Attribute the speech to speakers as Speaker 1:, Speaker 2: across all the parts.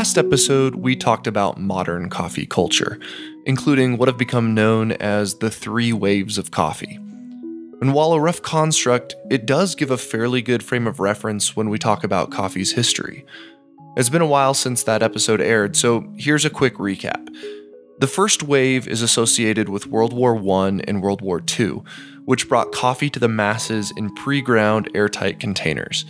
Speaker 1: last episode, we talked about modern coffee culture, including what have become known as the three waves of coffee. And while a rough construct, it does give a fairly good frame of reference when we talk about coffee's history. It's been a while since that episode aired, so here's a quick recap. The first wave is associated with World War I and World War II, which brought coffee to the masses in pre ground airtight containers.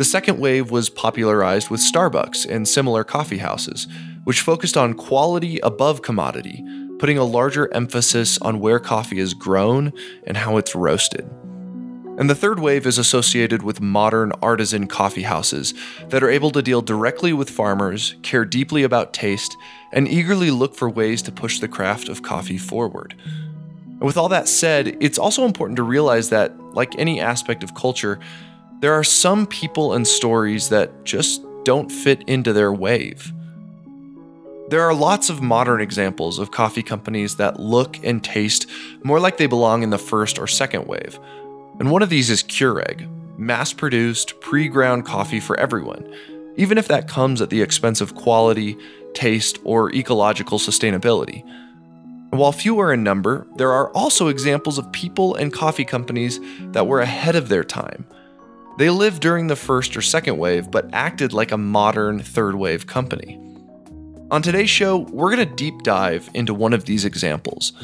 Speaker 1: The second wave was popularized with Starbucks and similar coffee houses, which focused on quality above commodity, putting a larger emphasis on where coffee is grown and how it's roasted. And the third wave is associated with modern artisan coffee houses that are able to deal directly with farmers, care deeply about taste, and eagerly look for ways to push the craft of coffee forward. And with all that said, it's also important to realize that, like any aspect of culture, there are some people and stories that just don't fit into their wave. There are lots of modern examples of coffee companies that look and taste more like they belong in the first or second wave. And one of these is Keurig, mass produced, pre ground coffee for everyone, even if that comes at the expense of quality, taste, or ecological sustainability. While fewer in number, there are also examples of people and coffee companies that were ahead of their time they lived during the first or second wave, but acted like a modern third wave company. On today's show, we're going to deep dive into one of these examples.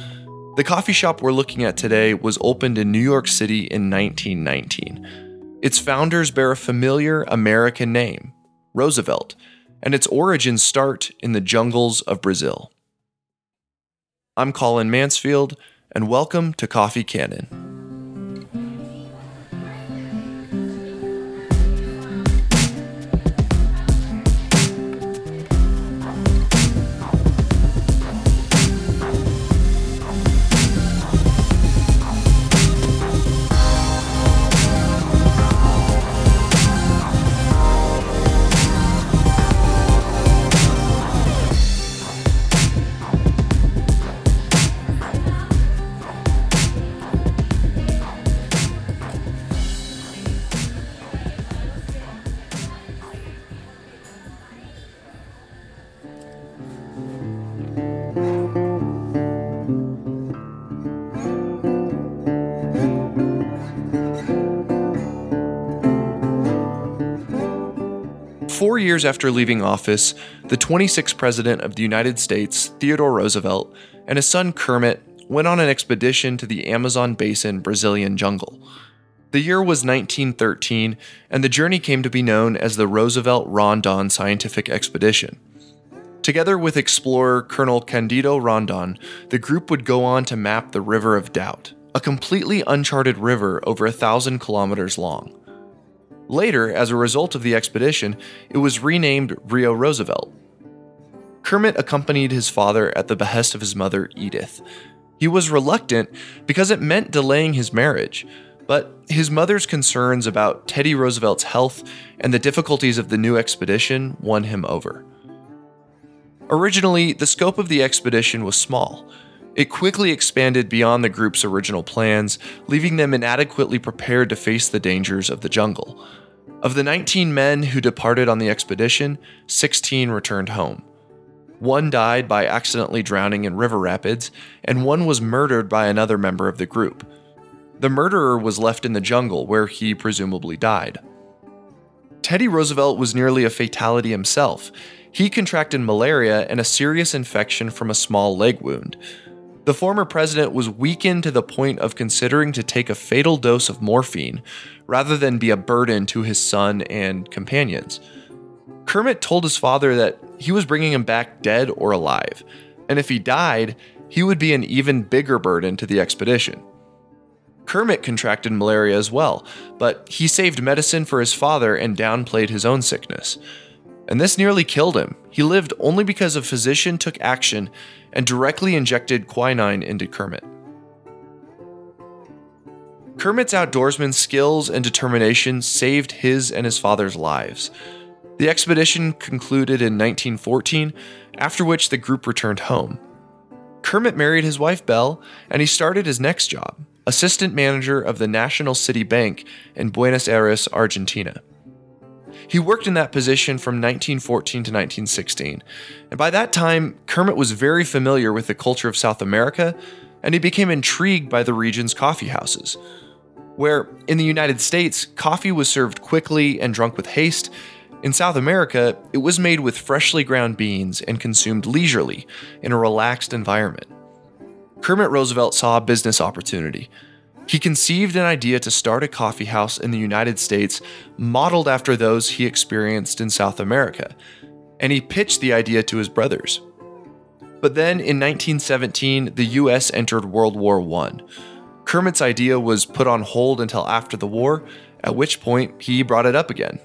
Speaker 1: The coffee shop we're looking at today was opened in New York City in 1919. Its founders bear a familiar American name, Roosevelt, and its origins start in the jungles of Brazil. I'm Colin Mansfield, and welcome to Coffee Canon. Years after leaving office, the 26th President of the United States, Theodore Roosevelt, and his son Kermit went on an expedition to the Amazon basin Brazilian jungle. The year was 1913, and the journey came to be known as the Roosevelt Rondon Scientific Expedition. Together with explorer Colonel Candido Rondon, the group would go on to map the River of Doubt, a completely uncharted river over a thousand kilometers long. Later, as a result of the expedition, it was renamed Rio Roosevelt. Kermit accompanied his father at the behest of his mother, Edith. He was reluctant because it meant delaying his marriage, but his mother's concerns about Teddy Roosevelt's health and the difficulties of the new expedition won him over. Originally, the scope of the expedition was small. It quickly expanded beyond the group's original plans, leaving them inadequately prepared to face the dangers of the jungle. Of the 19 men who departed on the expedition, 16 returned home. One died by accidentally drowning in river rapids, and one was murdered by another member of the group. The murderer was left in the jungle where he presumably died. Teddy Roosevelt was nearly a fatality himself. He contracted malaria and a serious infection from a small leg wound. The former president was weakened to the point of considering to take a fatal dose of morphine rather than be a burden to his son and companions. Kermit told his father that he was bringing him back dead or alive, and if he died, he would be an even bigger burden to the expedition. Kermit contracted malaria as well, but he saved medicine for his father and downplayed his own sickness and this nearly killed him. He lived only because a physician took action and directly injected quinine into Kermit. Kermit's outdoorsman skills and determination saved his and his father's lives. The expedition concluded in 1914, after which the group returned home. Kermit married his wife Belle, and he started his next job, assistant manager of the National City Bank in Buenos Aires, Argentina. He worked in that position from 1914 to 1916, and by that time, Kermit was very familiar with the culture of South America, and he became intrigued by the region's coffee houses. Where, in the United States, coffee was served quickly and drunk with haste, in South America, it was made with freshly ground beans and consumed leisurely in a relaxed environment. Kermit Roosevelt saw a business opportunity. He conceived an idea to start a coffee house in the United States modeled after those he experienced in South America, and he pitched the idea to his brothers. But then in 1917, the US entered World War I. Kermit's idea was put on hold until after the war, at which point he brought it up again.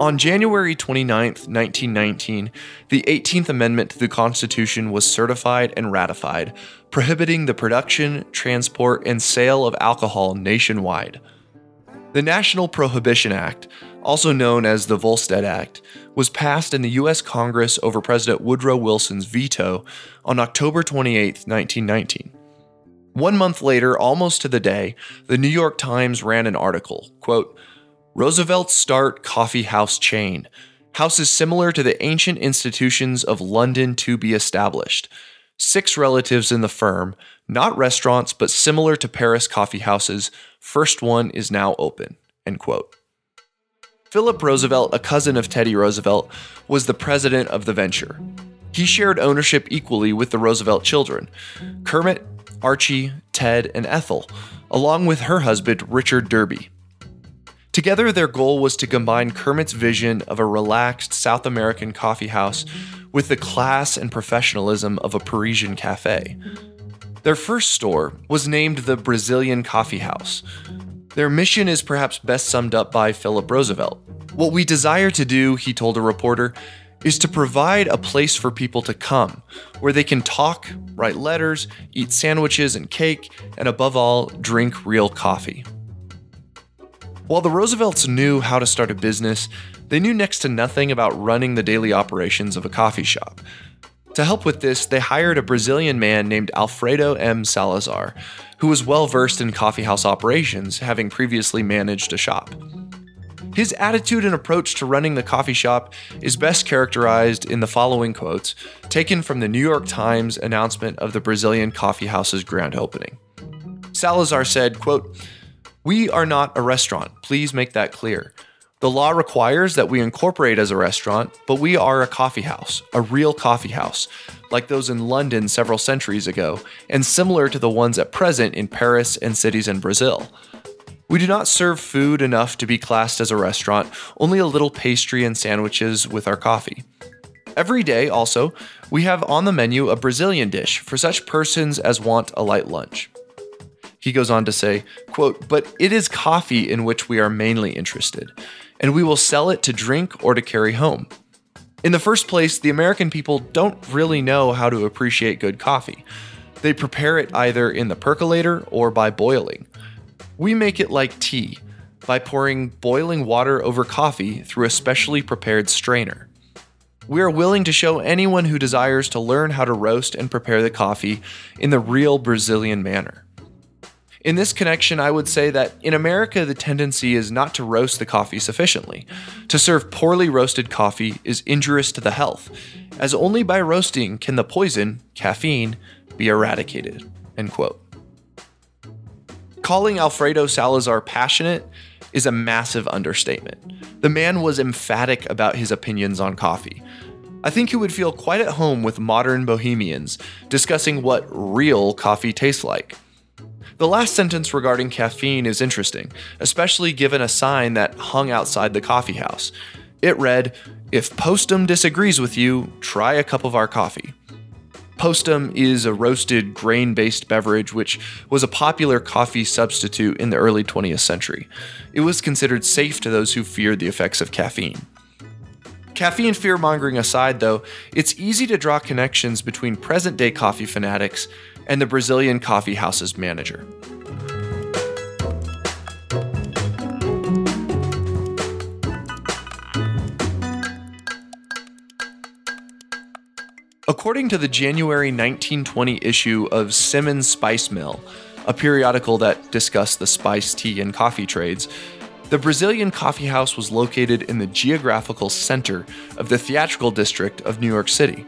Speaker 1: On January 29, 1919, the 18th Amendment to the Constitution was certified and ratified, prohibiting the production, transport, and sale of alcohol nationwide. The National Prohibition Act, also known as the Volstead Act, was passed in the U.S. Congress over President Woodrow Wilson's veto on October 28, 1919. One month later, almost to the day, the New York Times ran an article, quote, Roosevelt start coffee house chain. Houses similar to the ancient institutions of London to be established. Six relatives in the firm, not restaurants, but similar to Paris coffee houses. First one is now open. End quote. Philip Roosevelt, a cousin of Teddy Roosevelt, was the president of the venture. He shared ownership equally with the Roosevelt children Kermit, Archie, Ted, and Ethel, along with her husband, Richard Derby. Together, their goal was to combine Kermit's vision of a relaxed South American coffee house with the class and professionalism of a Parisian cafe. Their first store was named the Brazilian Coffee House. Their mission is perhaps best summed up by Philip Roosevelt. What we desire to do, he told a reporter, is to provide a place for people to come where they can talk, write letters, eat sandwiches and cake, and above all, drink real coffee. While the Roosevelts knew how to start a business, they knew next to nothing about running the daily operations of a coffee shop. To help with this, they hired a Brazilian man named Alfredo M. Salazar, who was well versed in coffeehouse operations, having previously managed a shop. His attitude and approach to running the coffee shop is best characterized in the following quotes, taken from the New York Times announcement of the Brazilian coffee house's grand opening. Salazar said, quote, we are not a restaurant. Please make that clear. The law requires that we incorporate as a restaurant, but we are a coffee house, a real coffee house, like those in London several centuries ago, and similar to the ones at present in Paris and cities in Brazil. We do not serve food enough to be classed as a restaurant, only a little pastry and sandwiches with our coffee. Every day, also, we have on the menu a Brazilian dish for such persons as want a light lunch. He goes on to say, quote, "But it is coffee in which we are mainly interested, and we will sell it to drink or to carry home. In the first place, the American people don't really know how to appreciate good coffee. They prepare it either in the percolator or by boiling. We make it like tea, by pouring boiling water over coffee through a specially prepared strainer. We are willing to show anyone who desires to learn how to roast and prepare the coffee in the real Brazilian manner. In this connection, I would say that in America, the tendency is not to roast the coffee sufficiently. To serve poorly roasted coffee is injurious to the health, as only by roasting can the poison, caffeine, be eradicated. End quote. Calling Alfredo Salazar passionate is a massive understatement. The man was emphatic about his opinions on coffee. I think he would feel quite at home with modern bohemians discussing what real coffee tastes like. The last sentence regarding caffeine is interesting, especially given a sign that hung outside the coffee house. It read, If Postum disagrees with you, try a cup of our coffee. Postum is a roasted grain based beverage which was a popular coffee substitute in the early 20th century. It was considered safe to those who feared the effects of caffeine. Caffeine fear mongering aside, though, it's easy to draw connections between present day coffee fanatics and the Brazilian coffee house's manager. According to the January 1920 issue of Simmons Spice Mill, a periodical that discussed the spice, tea, and coffee trades, the Brazilian Coffee House was located in the geographical center of the theatrical district of New York City.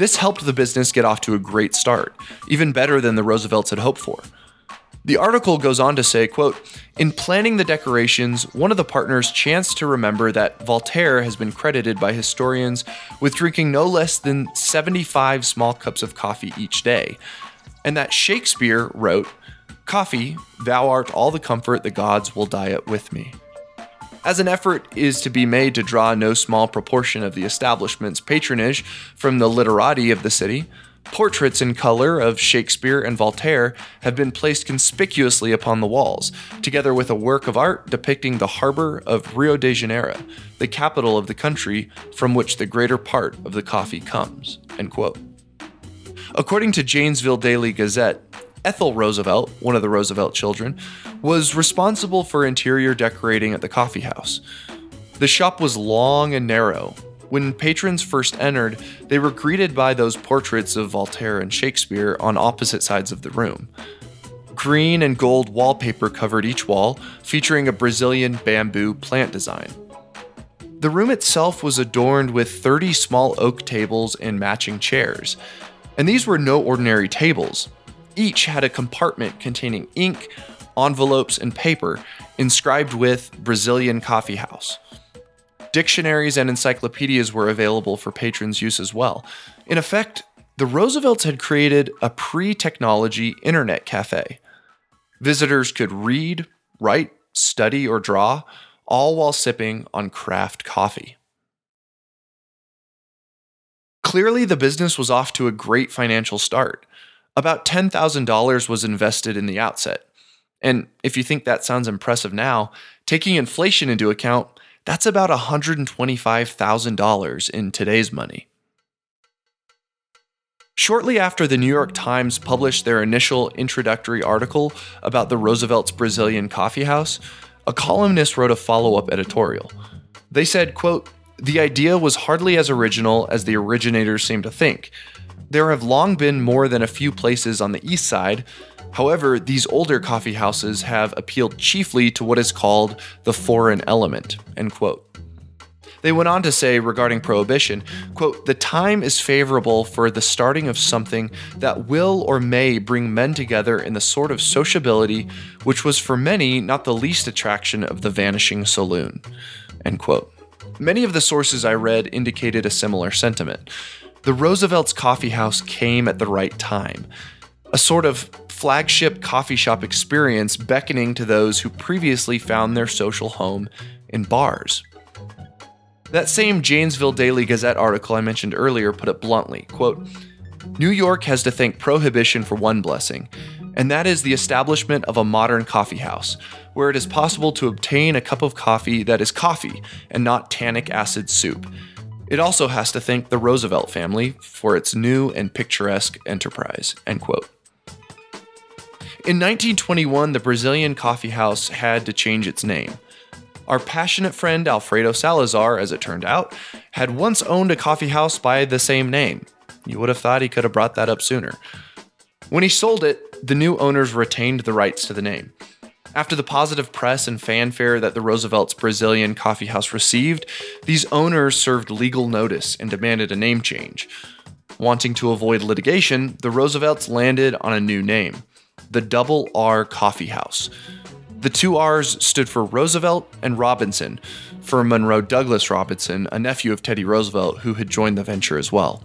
Speaker 1: This helped the business get off to a great start, even better than the Roosevelts had hoped for. The article goes on to say, quote, In planning the decorations, one of the partners chanced to remember that Voltaire has been credited by historians with drinking no less than 75 small cups of coffee each day, and that Shakespeare wrote, Coffee, thou art all the comfort the gods will diet with me. As an effort is to be made to draw no small proportion of the establishment's patronage from the literati of the city, portraits in color of Shakespeare and Voltaire have been placed conspicuously upon the walls, together with a work of art depicting the harbor of Rio de Janeiro, the capital of the country from which the greater part of the coffee comes. According to Janesville Daily Gazette, Ethel Roosevelt, one of the Roosevelt children, was responsible for interior decorating at the coffee house. The shop was long and narrow. When patrons first entered, they were greeted by those portraits of Voltaire and Shakespeare on opposite sides of the room. Green and gold wallpaper covered each wall, featuring a Brazilian bamboo plant design. The room itself was adorned with 30 small oak tables and matching chairs. And these were no ordinary tables. Each had a compartment containing ink, envelopes, and paper inscribed with Brazilian Coffee House. Dictionaries and encyclopedias were available for patrons' use as well. In effect, the Roosevelts had created a pre technology internet cafe. Visitors could read, write, study, or draw, all while sipping on craft coffee. Clearly, the business was off to a great financial start. About $10,000 was invested in the outset. And if you think that sounds impressive now, taking inflation into account, that's about $125,000 in today's money. Shortly after the New York Times published their initial introductory article about the Roosevelt's Brazilian coffee house, a columnist wrote a follow-up editorial. They said, quote, "The idea was hardly as original as the originators seemed to think, there have long been more than a few places on the east side. However, these older coffee houses have appealed chiefly to what is called the foreign element. End quote. They went on to say regarding prohibition, quote, "The time is favorable for the starting of something that will or may bring men together in the sort of sociability which was for many not the least attraction of the vanishing saloon." End quote. Many of the sources I read indicated a similar sentiment. The Roosevelt's Coffee House came at the right time. A sort of flagship coffee shop experience beckoning to those who previously found their social home in bars. That same Janesville Daily Gazette article I mentioned earlier put it bluntly, quote, New York has to thank prohibition for one blessing, and that is the establishment of a modern coffee house, where it is possible to obtain a cup of coffee that is coffee and not tannic acid soup, it also has to thank the Roosevelt family for its new and picturesque enterprise. End quote. In 1921, the Brazilian coffee house had to change its name. Our passionate friend Alfredo Salazar, as it turned out, had once owned a coffee house by the same name. You would have thought he could have brought that up sooner. When he sold it, the new owners retained the rights to the name. After the positive press and fanfare that the Roosevelt's Brazilian coffee house received, these owners served legal notice and demanded a name change. Wanting to avoid litigation, the Roosevelts landed on a new name the Double R Coffee House. The two R's stood for Roosevelt and Robinson, for Monroe Douglas Robinson, a nephew of Teddy Roosevelt who had joined the venture as well.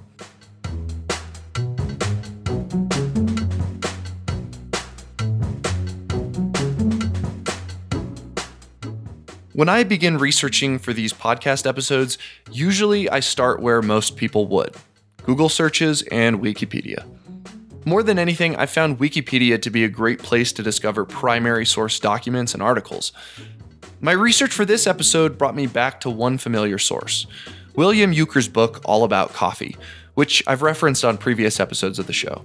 Speaker 1: When I begin researching for these podcast episodes, usually I start where most people would Google searches and Wikipedia. More than anything, I found Wikipedia to be a great place to discover primary source documents and articles. My research for this episode brought me back to one familiar source William Ukers' book, All About Coffee, which I've referenced on previous episodes of the show.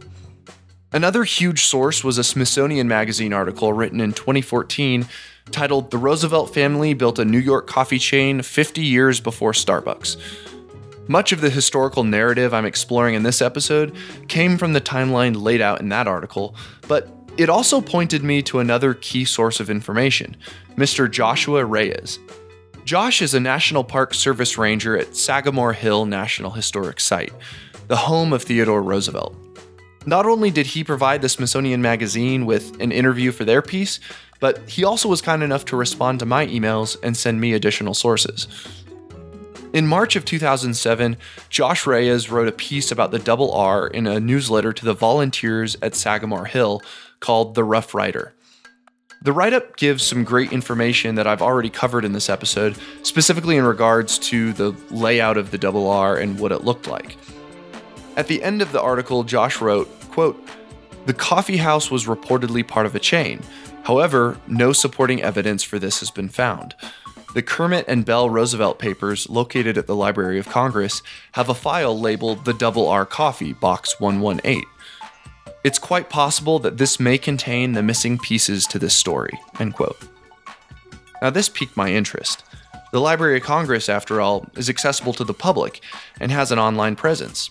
Speaker 1: Another huge source was a Smithsonian Magazine article written in 2014 titled The Roosevelt Family Built a New York Coffee Chain 50 Years Before Starbucks. Much of the historical narrative I'm exploring in this episode came from the timeline laid out in that article, but it also pointed me to another key source of information Mr. Joshua Reyes. Josh is a National Park Service Ranger at Sagamore Hill National Historic Site, the home of Theodore Roosevelt. Not only did he provide the Smithsonian Magazine with an interview for their piece, but he also was kind enough to respond to my emails and send me additional sources. In March of 2007, Josh Reyes wrote a piece about the double R in a newsletter to the volunteers at Sagamore Hill called The Rough Rider. The write up gives some great information that I've already covered in this episode, specifically in regards to the layout of the double R and what it looked like. At the end of the article, Josh wrote, quote, The coffee house was reportedly part of a chain. However, no supporting evidence for this has been found. The Kermit and Belle Roosevelt papers, located at the Library of Congress, have a file labeled the Double R Coffee, Box 118. It's quite possible that this may contain the missing pieces to this story. End quote. Now, this piqued my interest. The Library of Congress, after all, is accessible to the public and has an online presence.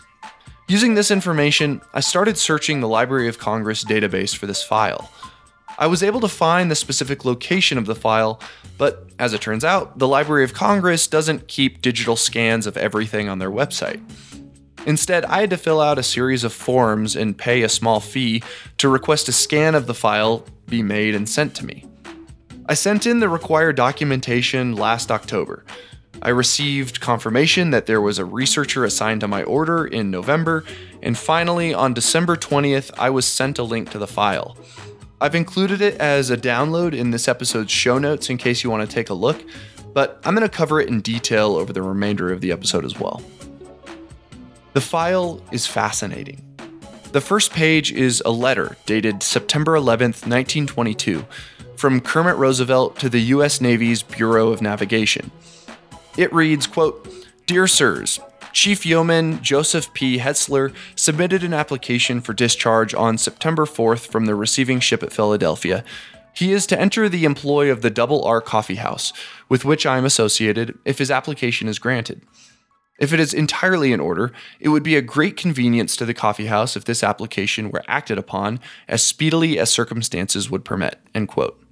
Speaker 1: Using this information, I started searching the Library of Congress database for this file. I was able to find the specific location of the file, but as it turns out, the Library of Congress doesn't keep digital scans of everything on their website. Instead, I had to fill out a series of forms and pay a small fee to request a scan of the file be made and sent to me. I sent in the required documentation last October, I received confirmation that there was a researcher assigned to my order in November, and finally, on December 20th, I was sent a link to the file. I've included it as a download in this episode's show notes in case you want to take a look, but I'm going to cover it in detail over the remainder of the episode as well. The file is fascinating. The first page is a letter dated September 11th, 1922, from Kermit Roosevelt to the U.S. Navy's Bureau of Navigation. It reads, quote, Dear Sirs, Chief Yeoman Joseph P. Hetzler submitted an application for discharge on September 4th from the receiving ship at Philadelphia. He is to enter the employ of the Double R Coffee House, with which I am associated, if his application is granted. If it is entirely in order, it would be a great convenience to the coffee house if this application were acted upon as speedily as circumstances would permit. End quote.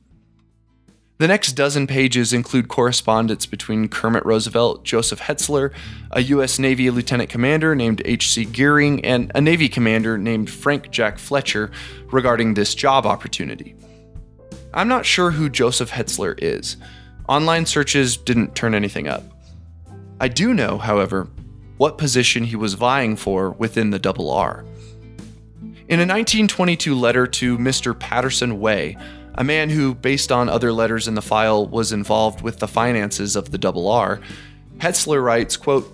Speaker 1: The next dozen pages include correspondence between Kermit Roosevelt, Joseph Hetzler, a U.S. Navy lieutenant commander named H.C. Gearing, and a Navy commander named Frank Jack Fletcher regarding this job opportunity. I'm not sure who Joseph Hetzler is. Online searches didn't turn anything up. I do know, however, what position he was vying for within the Double R. In a 1922 letter to Mr. Patterson Way, a man who, based on other letters in the file, was involved with the finances of the Double R, Hetzler writes, quote,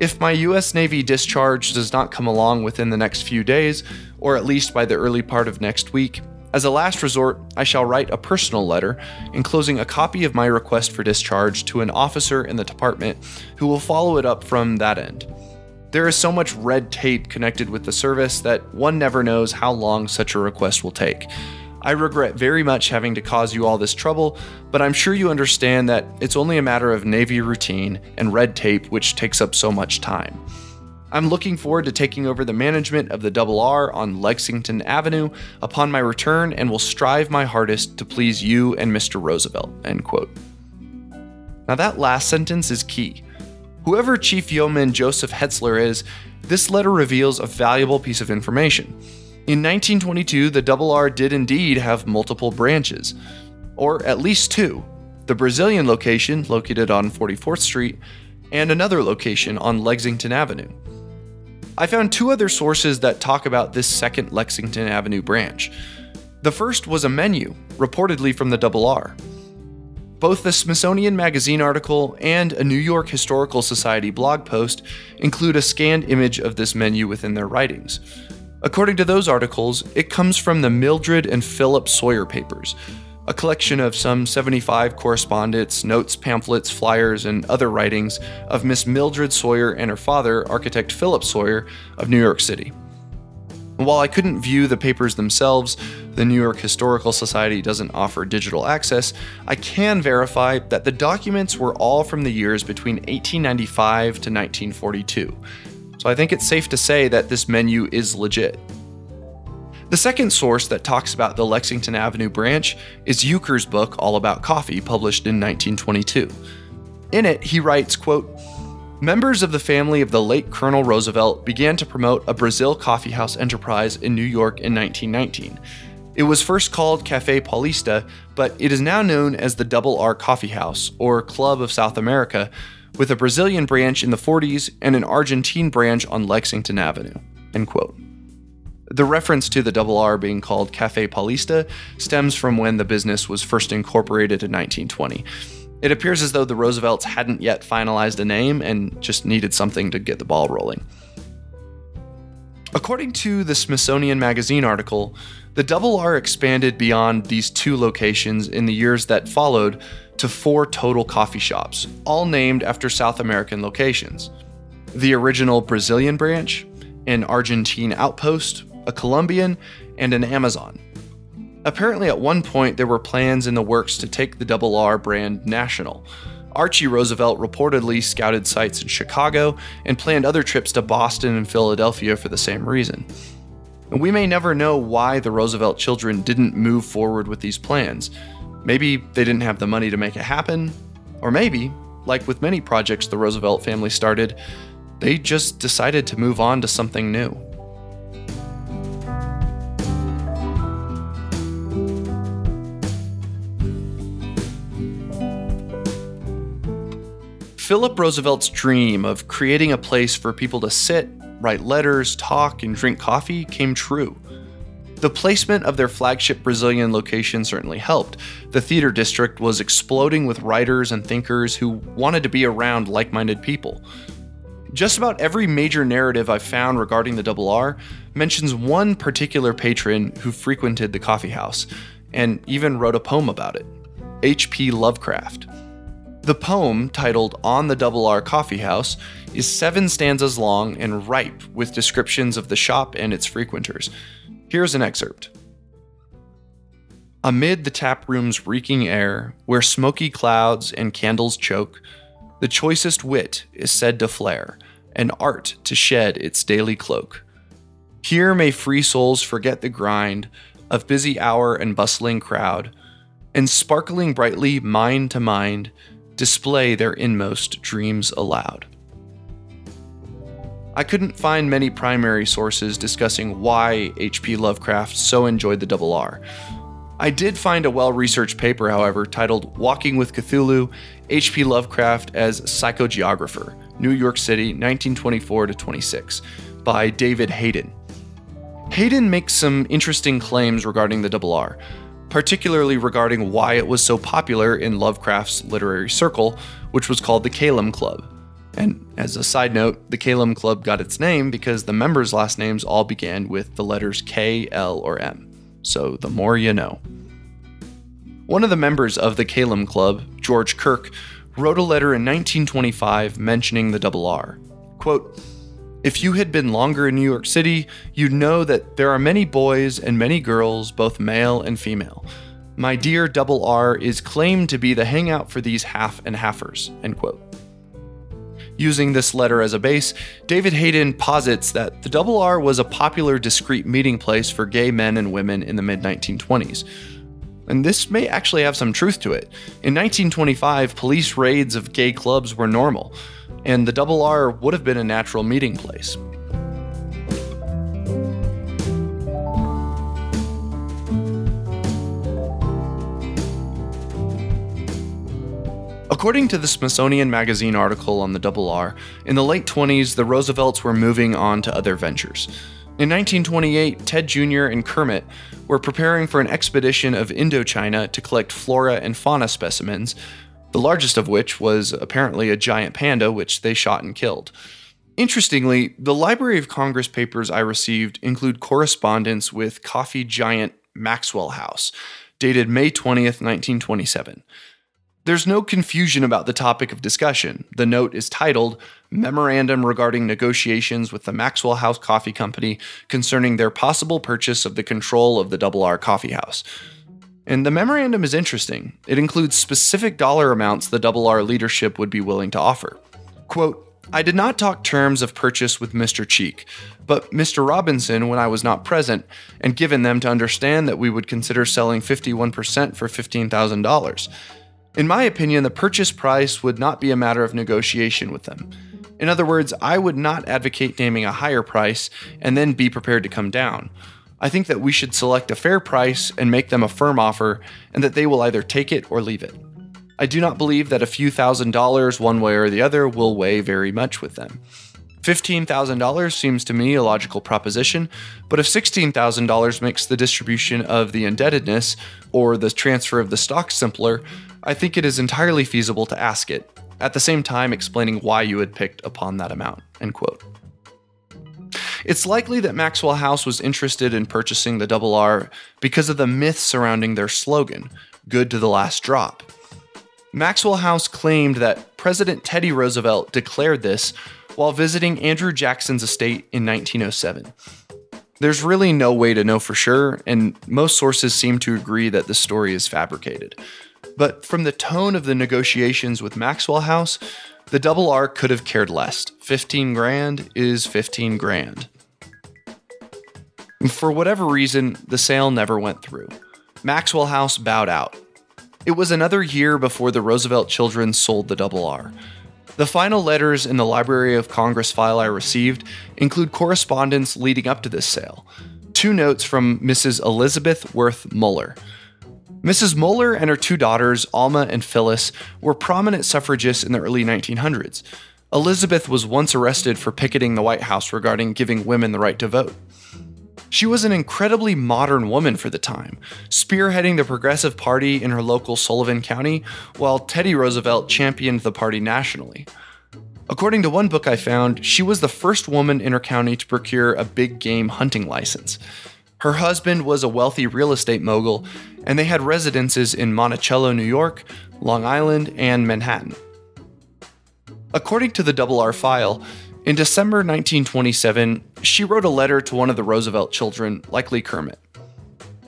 Speaker 1: if my US Navy discharge does not come along within the next few days, or at least by the early part of next week, as a last resort, I shall write a personal letter enclosing a copy of my request for discharge to an officer in the department who will follow it up from that end. There is so much red tape connected with the service that one never knows how long such a request will take. I regret very much having to cause you all this trouble, but I'm sure you understand that it's only a matter of Navy routine and red tape which takes up so much time. I'm looking forward to taking over the management of the Double R on Lexington Avenue upon my return and will strive my hardest to please you and Mr. Roosevelt. End quote. Now, that last sentence is key. Whoever Chief Yeoman Joseph Hetzler is, this letter reveals a valuable piece of information. In 1922, the Double R did indeed have multiple branches, or at least two the Brazilian location, located on 44th Street, and another location on Lexington Avenue. I found two other sources that talk about this second Lexington Avenue branch. The first was a menu, reportedly from the Double R. Both the Smithsonian Magazine article and a New York Historical Society blog post include a scanned image of this menu within their writings. According to those articles, it comes from the Mildred and Philip Sawyer papers, a collection of some 75 correspondence, notes, pamphlets, flyers, and other writings of Miss Mildred Sawyer and her father, architect Philip Sawyer of New York City. While I couldn't view the papers themselves, the New York Historical Society doesn't offer digital access, I can verify that the documents were all from the years between 1895 to 1942. So I think it's safe to say that this menu is legit. The second source that talks about the Lexington Avenue branch is Ukers' book All About Coffee, published in 1922. In it, he writes, quote, Members of the family of the late Colonel Roosevelt began to promote a Brazil coffeehouse enterprise in New York in 1919. It was first called Cafe Paulista, but it is now known as the Double R Coffee House, or Club of South America, with a Brazilian branch in the 40s and an Argentine branch on Lexington Avenue. End quote. The reference to the Double R being called Cafe Paulista stems from when the business was first incorporated in 1920. It appears as though the Roosevelts hadn't yet finalized a name and just needed something to get the ball rolling. According to the Smithsonian Magazine article, the Double R expanded beyond these two locations in the years that followed to four total coffee shops, all named after South American locations. The original Brazilian branch, an Argentine outpost, a Colombian, and an Amazon. Apparently, at one point, there were plans in the works to take the Double R brand national. Archie Roosevelt reportedly scouted sites in Chicago and planned other trips to Boston and Philadelphia for the same reason. And we may never know why the Roosevelt children didn't move forward with these plans. Maybe they didn't have the money to make it happen, or maybe, like with many projects the Roosevelt family started, they just decided to move on to something new. Philip Roosevelt's dream of creating a place for people to sit, write letters, talk, and drink coffee came true. The placement of their flagship Brazilian location certainly helped. The theater district was exploding with writers and thinkers who wanted to be around like minded people. Just about every major narrative I've found regarding the Double R mentions one particular patron who frequented the coffee house, and even wrote a poem about it H.P. Lovecraft. The poem, titled On the Double R Coffee House, is seven stanzas long and ripe with descriptions of the shop and its frequenters. Here's an excerpt. Amid the tap room's reeking air, where smoky clouds and candles choke, the choicest wit is said to flare, and art to shed its daily cloak. Here may free souls forget the grind of busy hour and bustling crowd, and sparkling brightly mind to mind, display their inmost dreams aloud. I couldn't find many primary sources discussing why H.P. Lovecraft so enjoyed the Double R. I did find a well researched paper, however, titled Walking with Cthulhu H.P. Lovecraft as Psychogeographer, New York City, 1924 26, by David Haden. Haden makes some interesting claims regarding the Double R, particularly regarding why it was so popular in Lovecraft's literary circle, which was called the Kalem Club. And as a side note, the Kalem Club got its name because the members' last names all began with the letters K, L, or M. So the more you know. One of the members of the Kalem Club, George Kirk, wrote a letter in 1925 mentioning the double R. Quote, if you had been longer in New York City, you'd know that there are many boys and many girls, both male and female. My dear Double R is claimed to be the hangout for these half and halfers. End quote. Using this letter as a base, David Haden posits that the Double R was a popular discreet meeting place for gay men and women in the mid 1920s. And this may actually have some truth to it. In 1925, police raids of gay clubs were normal and the Double R would have been a natural meeting place. According to the Smithsonian Magazine article on the Double R, in the late 20s, the Roosevelts were moving on to other ventures. In 1928, Ted Jr. and Kermit were preparing for an expedition of Indochina to collect flora and fauna specimens, the largest of which was apparently a giant panda, which they shot and killed. Interestingly, the Library of Congress papers I received include correspondence with coffee giant Maxwell House, dated May 20th, 1927. There's no confusion about the topic of discussion. The note is titled Memorandum Regarding Negotiations with the Maxwell House Coffee Company Concerning Their Possible Purchase of the Control of the Double R Coffee House. And the memorandum is interesting. It includes specific dollar amounts the Double R leadership would be willing to offer. Quote, I did not talk terms of purchase with Mr. Cheek, but Mr. Robinson when I was not present, and given them to understand that we would consider selling 51% for $15,000. In my opinion, the purchase price would not be a matter of negotiation with them. In other words, I would not advocate naming a higher price and then be prepared to come down. I think that we should select a fair price and make them a firm offer, and that they will either take it or leave it. I do not believe that a few thousand dollars, one way or the other, will weigh very much with them. $15,000 seems to me a logical proposition, but if $16,000 makes the distribution of the indebtedness or the transfer of the stock simpler, I think it is entirely feasible to ask it, at the same time explaining why you had picked upon that amount. End quote. It's likely that Maxwell House was interested in purchasing the Double R because of the myth surrounding their slogan, good to the last drop. Maxwell House claimed that President Teddy Roosevelt declared this while visiting Andrew Jackson's estate in 1907. There's really no way to know for sure, and most sources seem to agree that the story is fabricated. But from the tone of the negotiations with Maxwell House, the double R could have cared less. 15 grand is 15 grand. For whatever reason, the sale never went through. Maxwell House bowed out. It was another year before the Roosevelt children sold the double R. The final letters in the Library of Congress file I received include correspondence leading up to this sale. Two notes from Mrs. Elizabeth Worth Muller. Mrs. Muller and her two daughters, Alma and Phyllis, were prominent suffragists in the early 1900s. Elizabeth was once arrested for picketing the White House regarding giving women the right to vote. She was an incredibly modern woman for the time, spearheading the Progressive Party in her local Sullivan County, while Teddy Roosevelt championed the party nationally. According to one book I found, she was the first woman in her county to procure a big game hunting license. Her husband was a wealthy real estate mogul, and they had residences in Monticello, New York, Long Island, and Manhattan. According to the Double R file, in December 1927, she wrote a letter to one of the Roosevelt children, likely Kermit.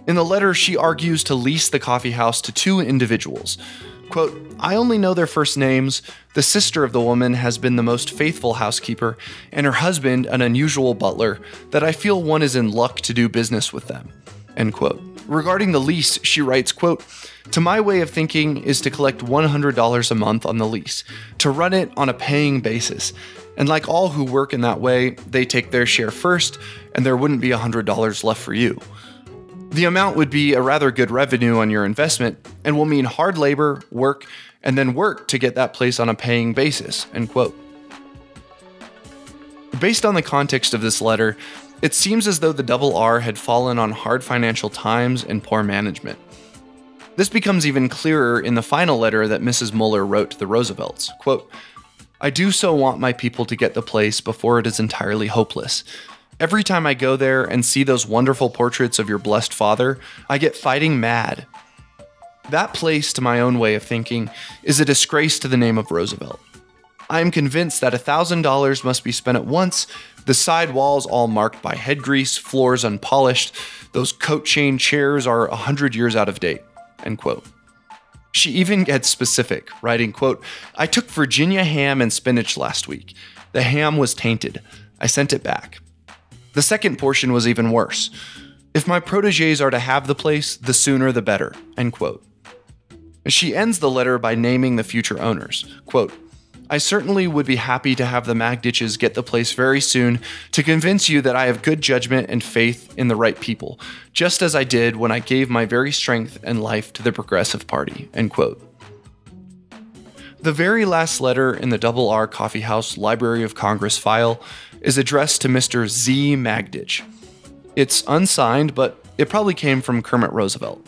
Speaker 1: In the letter, she argues to lease the coffee house to two individuals. Quote, I only know their first names. The sister of the woman has been the most faithful housekeeper, and her husband an unusual butler, that I feel one is in luck to do business with them. End quote. Regarding the lease, she writes, quote, To my way of thinking is to collect $100 a month on the lease, to run it on a paying basis. And like all who work in that way, they take their share first, and there wouldn't be $100 left for you. The amount would be a rather good revenue on your investment and will mean hard labor, work, and then work to get that place on a paying basis. End quote. Based on the context of this letter, it seems as though the double R had fallen on hard financial times and poor management. This becomes even clearer in the final letter that Mrs. Muller wrote to the Roosevelts. Quote, I do so want my people to get the place before it is entirely hopeless. Every time I go there and see those wonderful portraits of your blessed father, I get fighting mad. That place, to my own way of thinking, is a disgrace to the name of Roosevelt. I am convinced that $1,000 must be spent at once, the side walls all marked by head grease, floors unpolished, those coat chain chairs are a 100 years out of date. End quote. She even gets specific, writing, quote, I took Virginia ham and spinach last week. The ham was tainted. I sent it back. The second portion was even worse. If my proteges are to have the place, the sooner the better. End quote. She ends the letter by naming the future owners. Quote, I certainly would be happy to have the Magditches get the place very soon to convince you that I have good judgment and faith in the right people, just as I did when I gave my very strength and life to the Progressive Party. End quote. The very last letter in the Double R Coffee House Library of Congress file is addressed to Mr. Z. Magditch. It's unsigned, but it probably came from Kermit Roosevelt.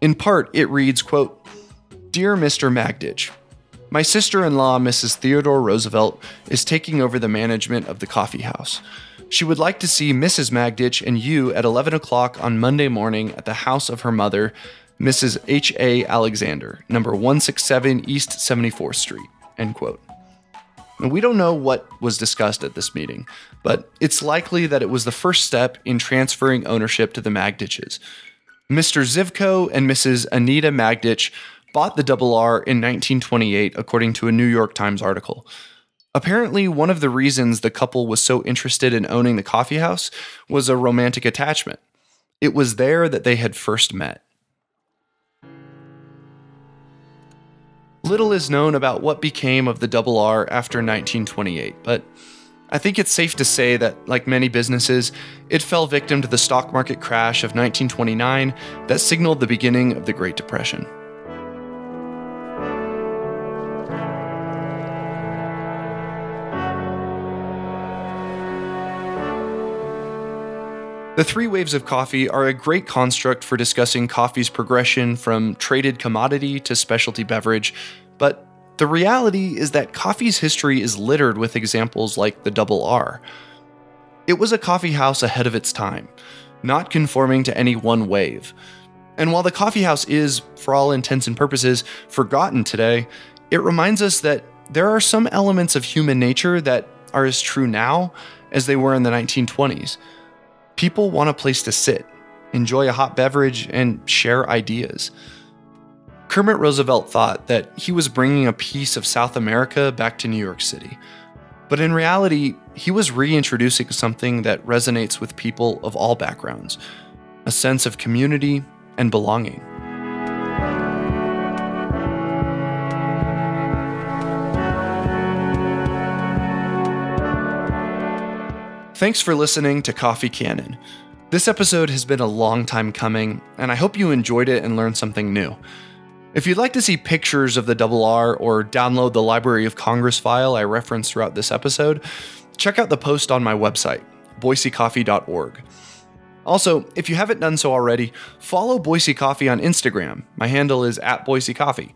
Speaker 1: In part, it reads, quote, Dear Mr. Magditch, my sister-in-law, Mrs. Theodore Roosevelt, is taking over the management of the coffee house. She would like to see Mrs. Magditch and you at 11 o'clock on Monday morning at the house of her mother, Mrs. H.A. Alexander, number 167 East 74th Street. End quote. And we don't know what was discussed at this meeting, but it's likely that it was the first step in transferring ownership to the Magditches. Mr. Zivko and Mrs. Anita Magditch bought the Double R in 1928, according to a New York Times article. Apparently, one of the reasons the couple was so interested in owning the coffee house was a romantic attachment. It was there that they had first met. Little is known about what became of the Double R after 1928, but I think it's safe to say that, like many businesses, it fell victim to the stock market crash of 1929 that signaled the beginning of the Great Depression. The three waves of coffee are a great construct for discussing coffee's progression from traded commodity to specialty beverage, but the reality is that coffee's history is littered with examples like the Double R. It was a coffee house ahead of its time, not conforming to any one wave. And while the coffee house is, for all intents and purposes, forgotten today, it reminds us that there are some elements of human nature that are as true now as they were in the 1920s. People want a place to sit, enjoy a hot beverage, and share ideas. Kermit Roosevelt thought that he was bringing a piece of South America back to New York City. But in reality, he was reintroducing something that resonates with people of all backgrounds a sense of community and belonging. Thanks for listening to Coffee Canon. This episode has been a long time coming, and I hope you enjoyed it and learned something new. If you'd like to see pictures of the Double R or download the Library of Congress file I referenced throughout this episode, check out the post on my website, boisecoffee.org. Also, if you haven't done so already, follow Boise Coffee on Instagram. My handle is at Boise Coffee.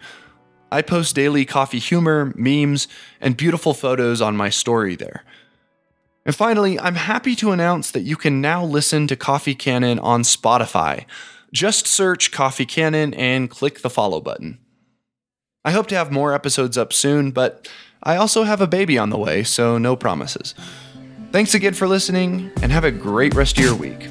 Speaker 1: I post daily coffee humor, memes, and beautiful photos on my story there. And finally, I'm happy to announce that you can now listen to Coffee Canon on Spotify. Just search Coffee Canon and click the follow button. I hope to have more episodes up soon, but I also have a baby on the way, so no promises. Thanks again for listening, and have a great rest of your week.